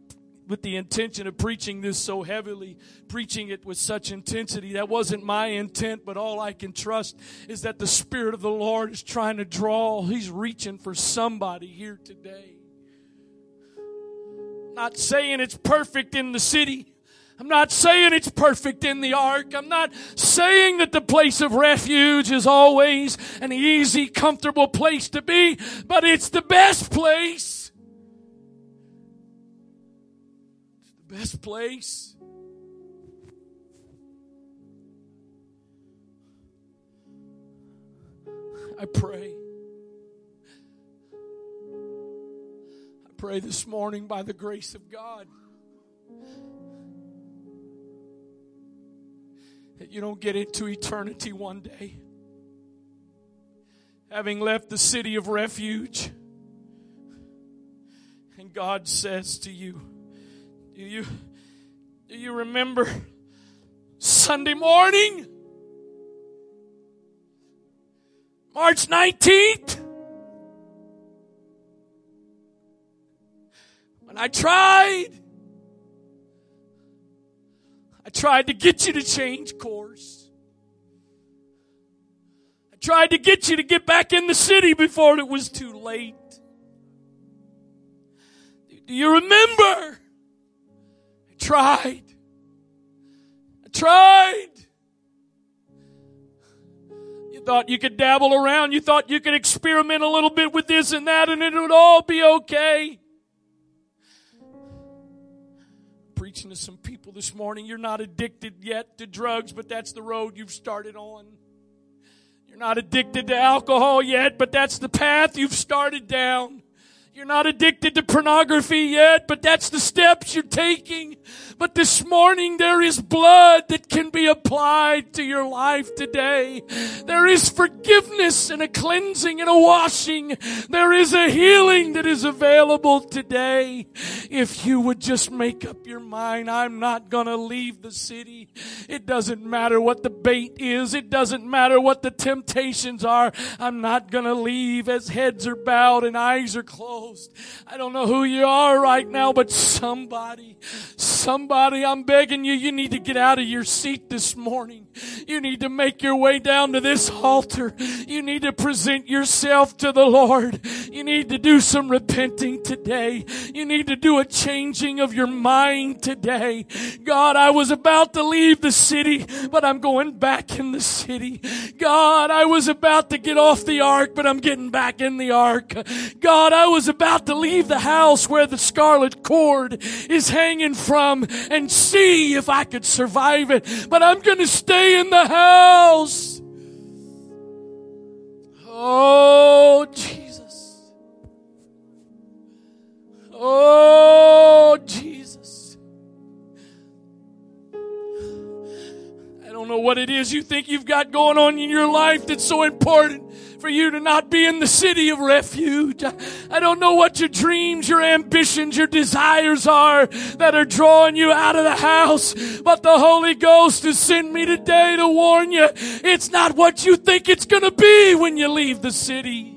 with the intention of preaching this so heavily, preaching it with such intensity. That wasn't my intent, but all I can trust is that the Spirit of the Lord is trying to draw. He's reaching for somebody here today. Not saying it's perfect in the city. I'm not saying it's perfect in the ark. I'm not saying that the place of refuge is always an easy, comfortable place to be, but it's the best place. Best place. I pray. I pray this morning by the grace of God that you don't get into eternity one day. Having left the city of refuge, and God says to you, Do you, do you remember Sunday morning? March 19th? When I tried I tried to get you to change course. I tried to get you to get back in the city before it was too late. Do you remember? Tried. I tried. You thought you could dabble around. You thought you could experiment a little bit with this and that and it would all be okay. preaching to some people this morning. You're not addicted yet to drugs, but that's the road you've started on. You're not addicted to alcohol yet, but that's the path you've started down. You're not addicted to pornography yet, but that's the steps you're taking. But this morning there is blood that can be applied to your life today. There is forgiveness and a cleansing and a washing. There is a healing that is available today. If you would just make up your mind, I'm not gonna leave the city. It doesn't matter what the bait is. It doesn't matter what the temptations are. I'm not gonna leave as heads are bowed and eyes are closed. I don't know who you are right now, but somebody, somebody, I'm begging you, you need to get out of your seat this morning. You need to make your way down to this altar. You need to present yourself to the Lord. You need to do some repenting today. You need to do a changing of your mind today. God, I was about to leave the city, but I'm going back in the city. God, I was about to get off the ark, but I'm getting back in the ark. God, I was about to leave the house where the scarlet cord is hanging from and see if I could survive it, but I'm going to stay in the house. Oh, Jesus. Oh, Jesus. I don't know what it is you think you've got going on in your life that's so important for you to not be in the city of refuge. I don't know what your dreams, your ambitions, your desires are that are drawing you out of the house, but the Holy Ghost has sent me today to warn you. It's not what you think it's going to be when you leave the city.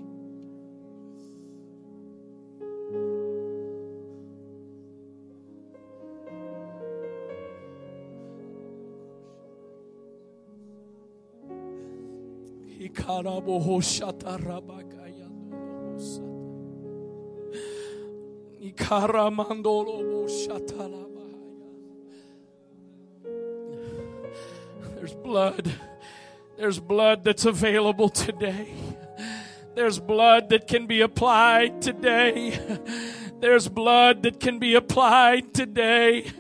There's blood. There's blood that's available today. There's blood that can be applied today. There's blood that can be applied today.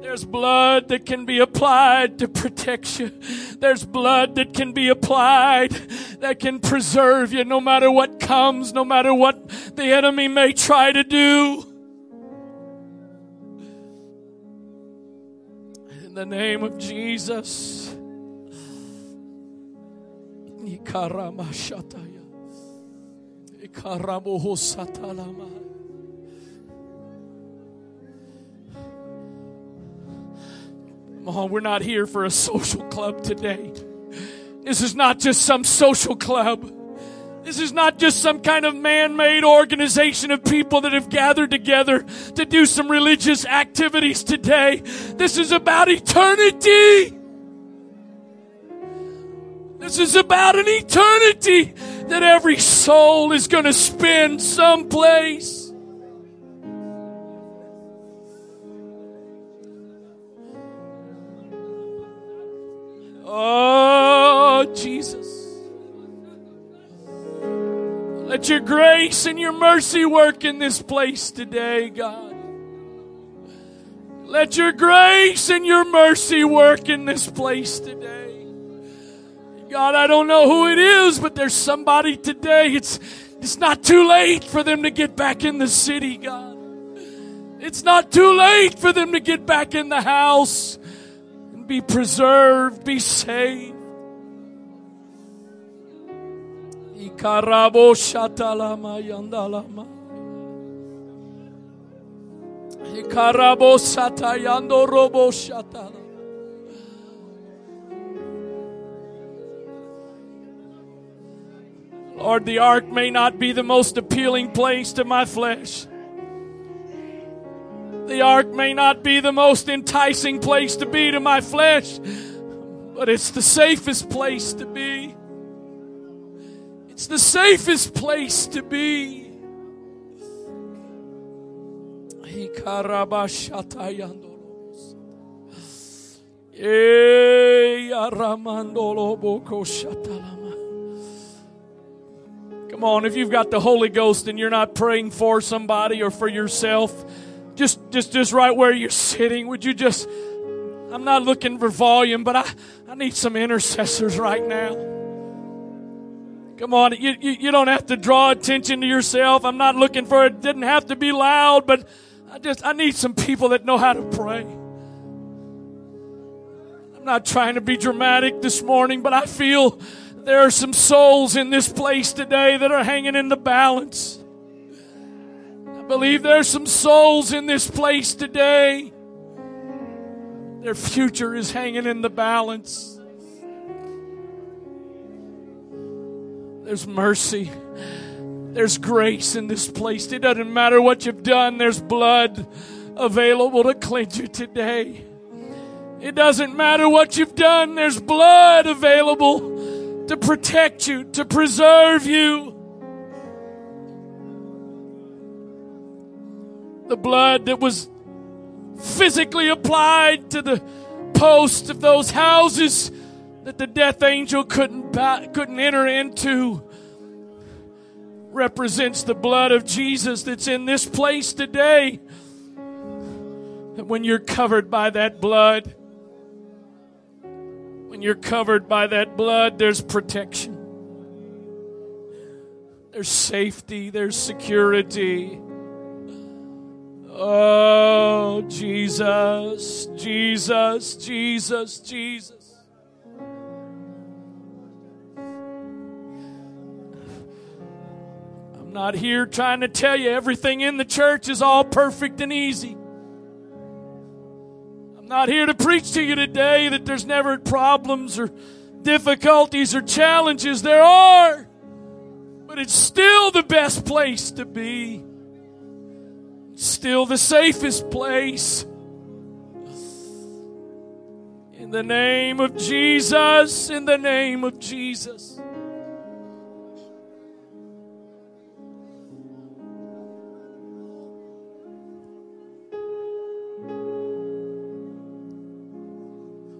There's blood that can be applied to protect you. There's blood that can be applied that can preserve you no matter what comes, no matter what the enemy may try to do. In the name of Jesus. On, we're not here for a social club today. This is not just some social club. This is not just some kind of man made organization of people that have gathered together to do some religious activities today. This is about eternity. This is about an eternity that every soul is going to spend someplace. Oh, Jesus. Let your grace and your mercy work in this place today, God. Let your grace and your mercy work in this place today. God, I don't know who it is, but there's somebody today. It's, it's not too late for them to get back in the city, God. It's not too late for them to get back in the house be preserved, be saved. Lord, the ark may not be the most appealing place to my flesh. The ark may not be the most enticing place to be to my flesh, but it's the safest place to be. It's the safest place to be. Come on, if you've got the Holy Ghost and you're not praying for somebody or for yourself, just just just right where you're sitting. Would you just i'm not looking for volume but i i need some intercessors right now. Come on you, you, you don't have to draw attention to yourself. I'm not looking for it didn't have to be loud but i just i need some people that know how to pray. I'm not trying to be dramatic this morning but i feel there are some souls in this place today that are hanging in the balance believe there's some souls in this place today. Their future is hanging in the balance. There's mercy. There's grace in this place. It doesn't matter what you've done, there's blood available to cleanse you today. It doesn't matter what you've done, there's blood available to protect you, to preserve you. The blood that was physically applied to the posts of those houses that the death angel couldn't couldn't enter into represents the blood of Jesus that's in this place today. That when you're covered by that blood, when you're covered by that blood, there's protection. There's safety, there's security. Oh, Jesus, Jesus, Jesus, Jesus. I'm not here trying to tell you everything in the church is all perfect and easy. I'm not here to preach to you today that there's never problems or difficulties or challenges. There are. But it's still the best place to be still the safest place. In the name of Jesus, in the name of Jesus.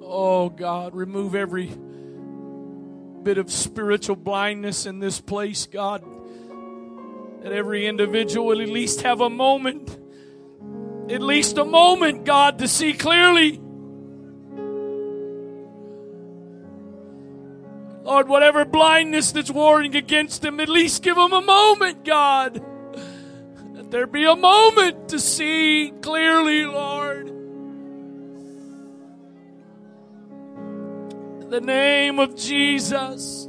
Oh God, remove every bit of spiritual blindness in this place, God. That every individual will at least have a moment, at least a moment, God, to see clearly. Lord, whatever blindness that's warring against them, at least give them a moment, God. That there be a moment to see clearly, Lord. In the name of Jesus.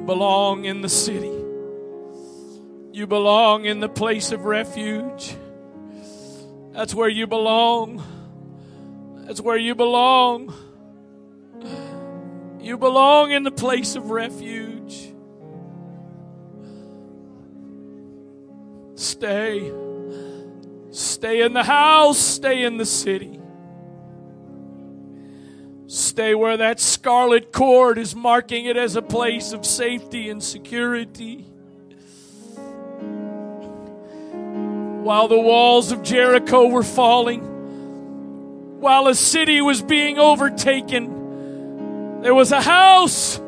You belong in the city. You belong in the place of refuge. That's where you belong. That's where you belong. You belong in the place of refuge. Stay. Stay in the house. Stay in the city. Stay where that scarlet cord is marking it as a place of safety and security. While the walls of Jericho were falling, while a city was being overtaken, there was a house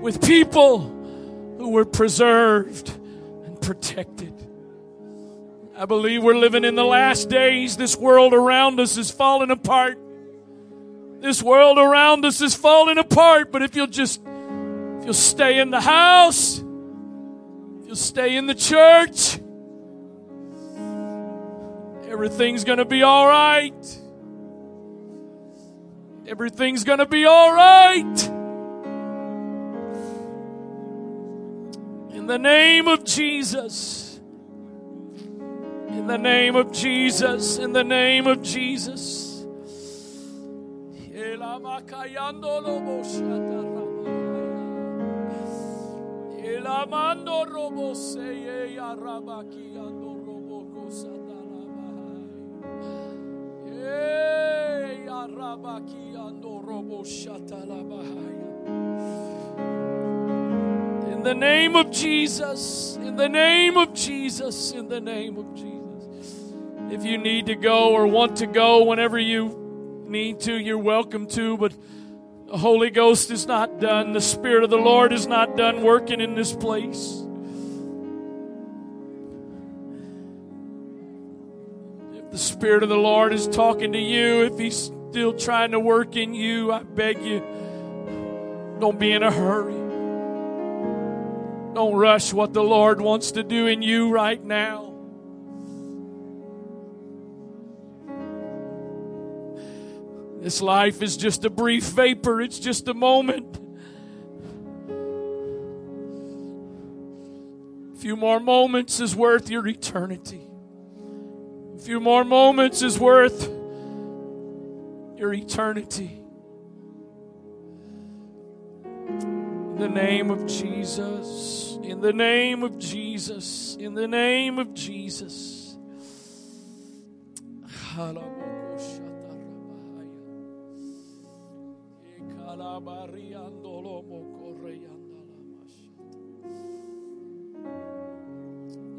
with people who were preserved and protected. I believe we're living in the last days. This world around us is falling apart. This world around us is falling apart, but if you'll just if you'll stay in the house, if you'll stay in the church, everything's going to be all right. Everything's going to be all right. In the name of Jesus. In the name of Jesus. In the name of Jesus. Robo ya rabaki ando robo ya rabaki ando robo In the name of Jesus, in the name of Jesus, in the name of Jesus. If you need to go or want to go whenever you need to, you're welcome to, but the Holy Ghost is not done. The Spirit of the Lord is not done working in this place. If the Spirit of the Lord is talking to you, if He's still trying to work in you, I beg you, don't be in a hurry. Don't rush what the Lord wants to do in you right now. This life is just a brief vapor, it's just a moment. A few more moments is worth your eternity. A few more moments is worth your eternity. In the name of Jesus, in the name of Jesus, in the name of Jesus. Hallelujah.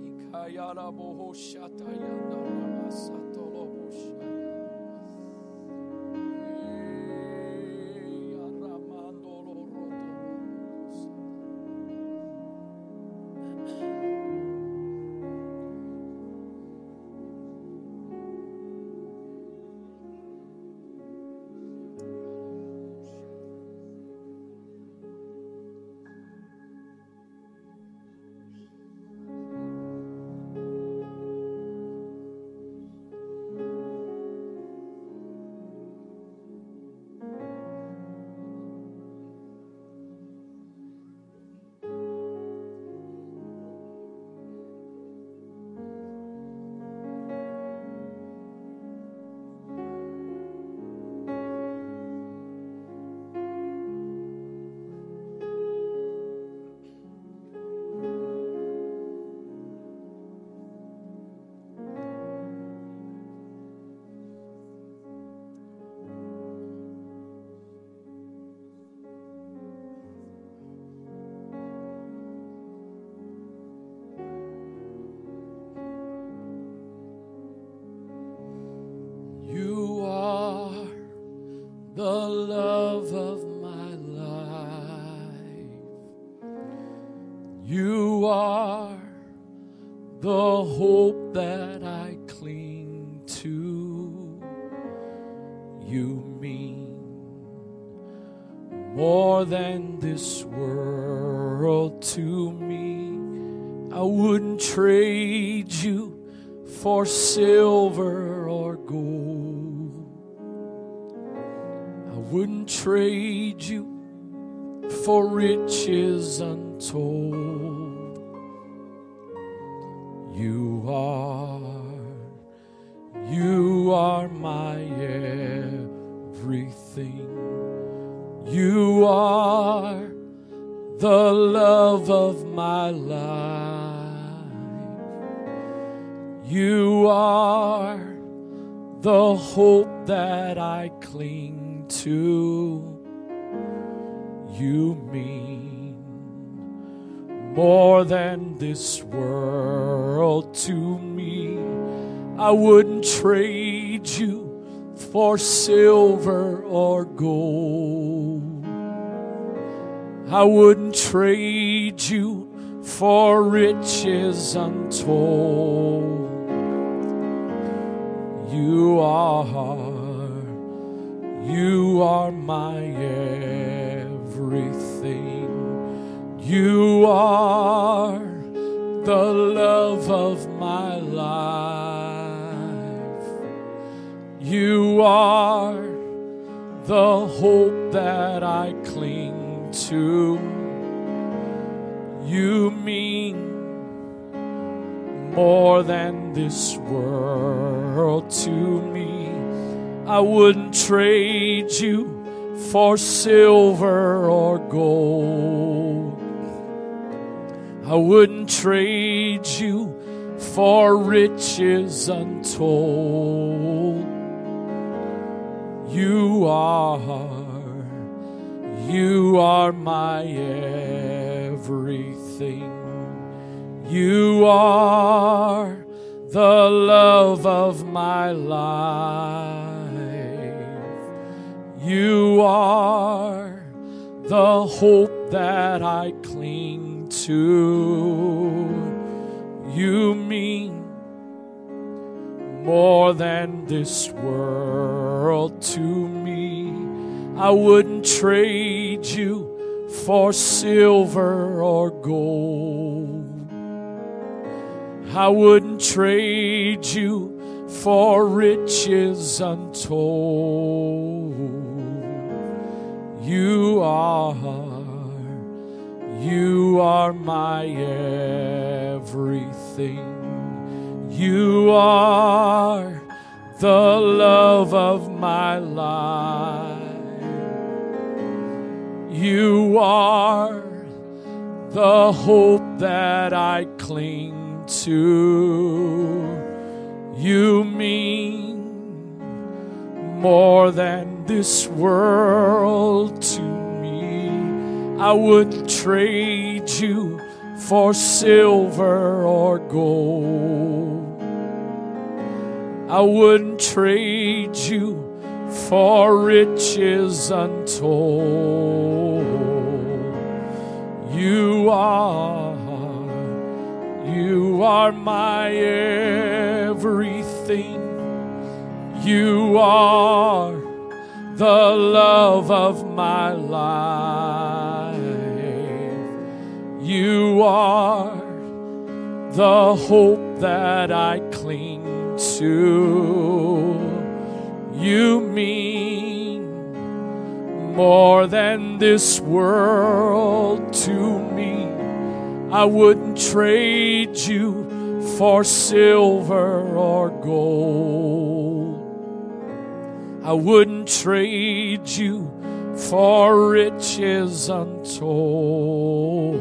Ikayara Bohoshata Yandala You are, you are my everything. You are the love of my life. You are the hope that I cling to. You mean more than this world to me. I wouldn't trade you for silver or gold. I wouldn't trade you for riches untold. You are, you are my everything. You are the love of my life. You are the hope that I cling to. You mean more than this world to me. I wouldn't trade you for silver or gold. I wouldn't trade you for riches untold. You are, you are my everything. You are the love of my life. You are the hope that I cling to. You mean more than this world to me. I wouldn't trade you for silver or gold. I wouldn't trade you for riches untold. You are, you are my everything. You are the love of my life. You are the hope that I cling to. You mean more than this world to. I wouldn't trade you for silver or gold. I wouldn't trade you for riches untold. You are you are my everything. You are the love of my life. You are the hope that I cling to. You mean more than this world to me. I wouldn't trade you for silver or gold. I wouldn't trade you for riches untold.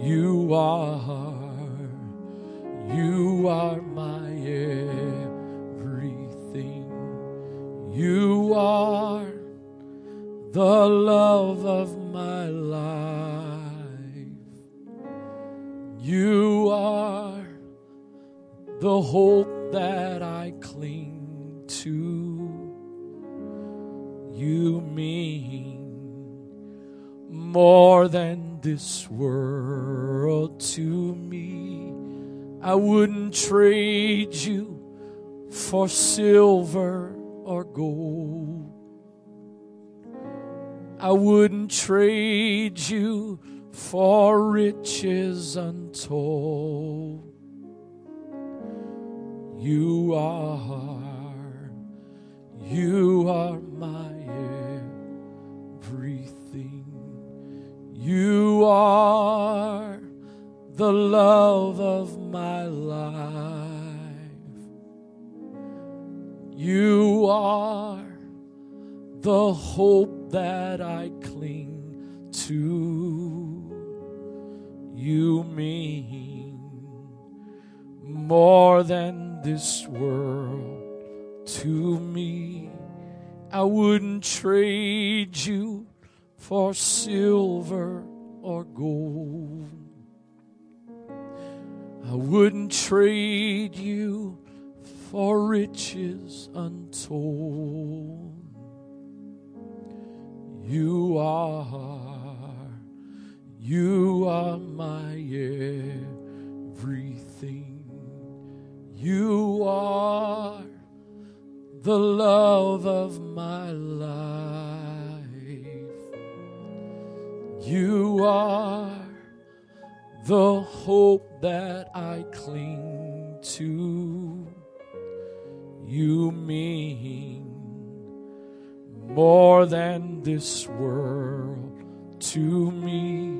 You are, you are my everything. You are the love of my life. You are the hope that I cling to. You mean more than this world to me. I wouldn't trade you for silver or gold. I wouldn't trade you for riches untold. You are, you are my everything. You are the love of my life. You are the hope that I cling to. You mean more than this world to me. I wouldn't trade you for silver or gold. I wouldn't trade you for riches untold. You are, you are my everything. You are the love of my life. You are the hope that I cling to. You mean more than this world to me.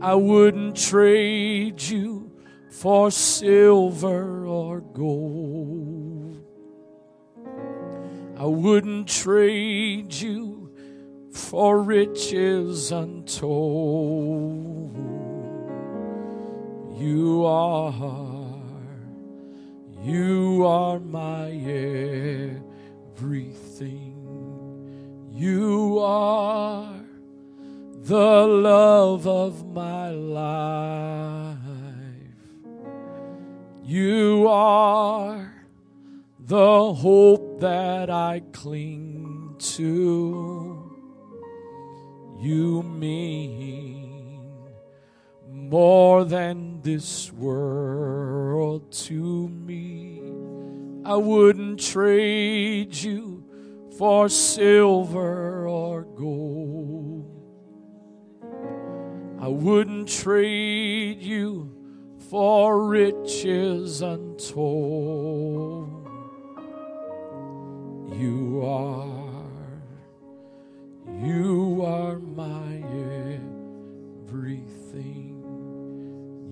I wouldn't trade you for silver or gold. I wouldn't trade you for riches untold. You are, you are my everything. You are the love of my life. You are the hope that I cling to. You mean more than this world to me. I wouldn't trade you for silver or gold. I wouldn't trade you for riches untold. You are, you are my everything.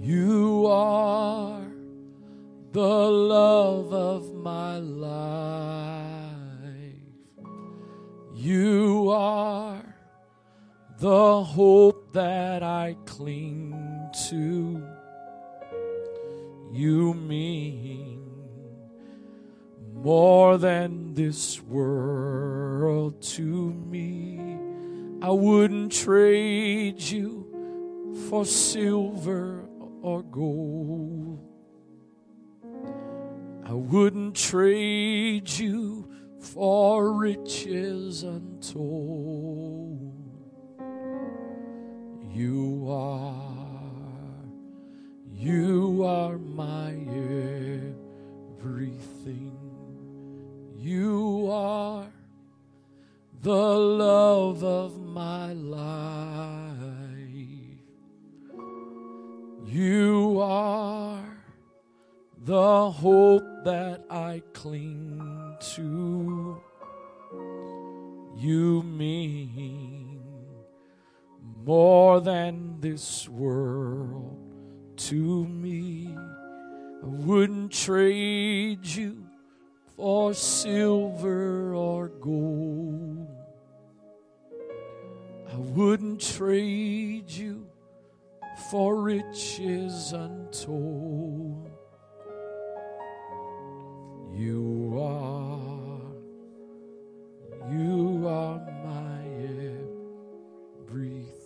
You are the love of my life. You are the hope that I cling to. You mean more than this world to me. I wouldn't trade you for silver or gold. I wouldn't trade you for riches untold. You are, you are my everything. You are the love of my life. You are the hope that I cling to. You mean more than this world to me. I wouldn't trade you or silver or gold. I wouldn't trade you for riches untold. You are, you are my everything.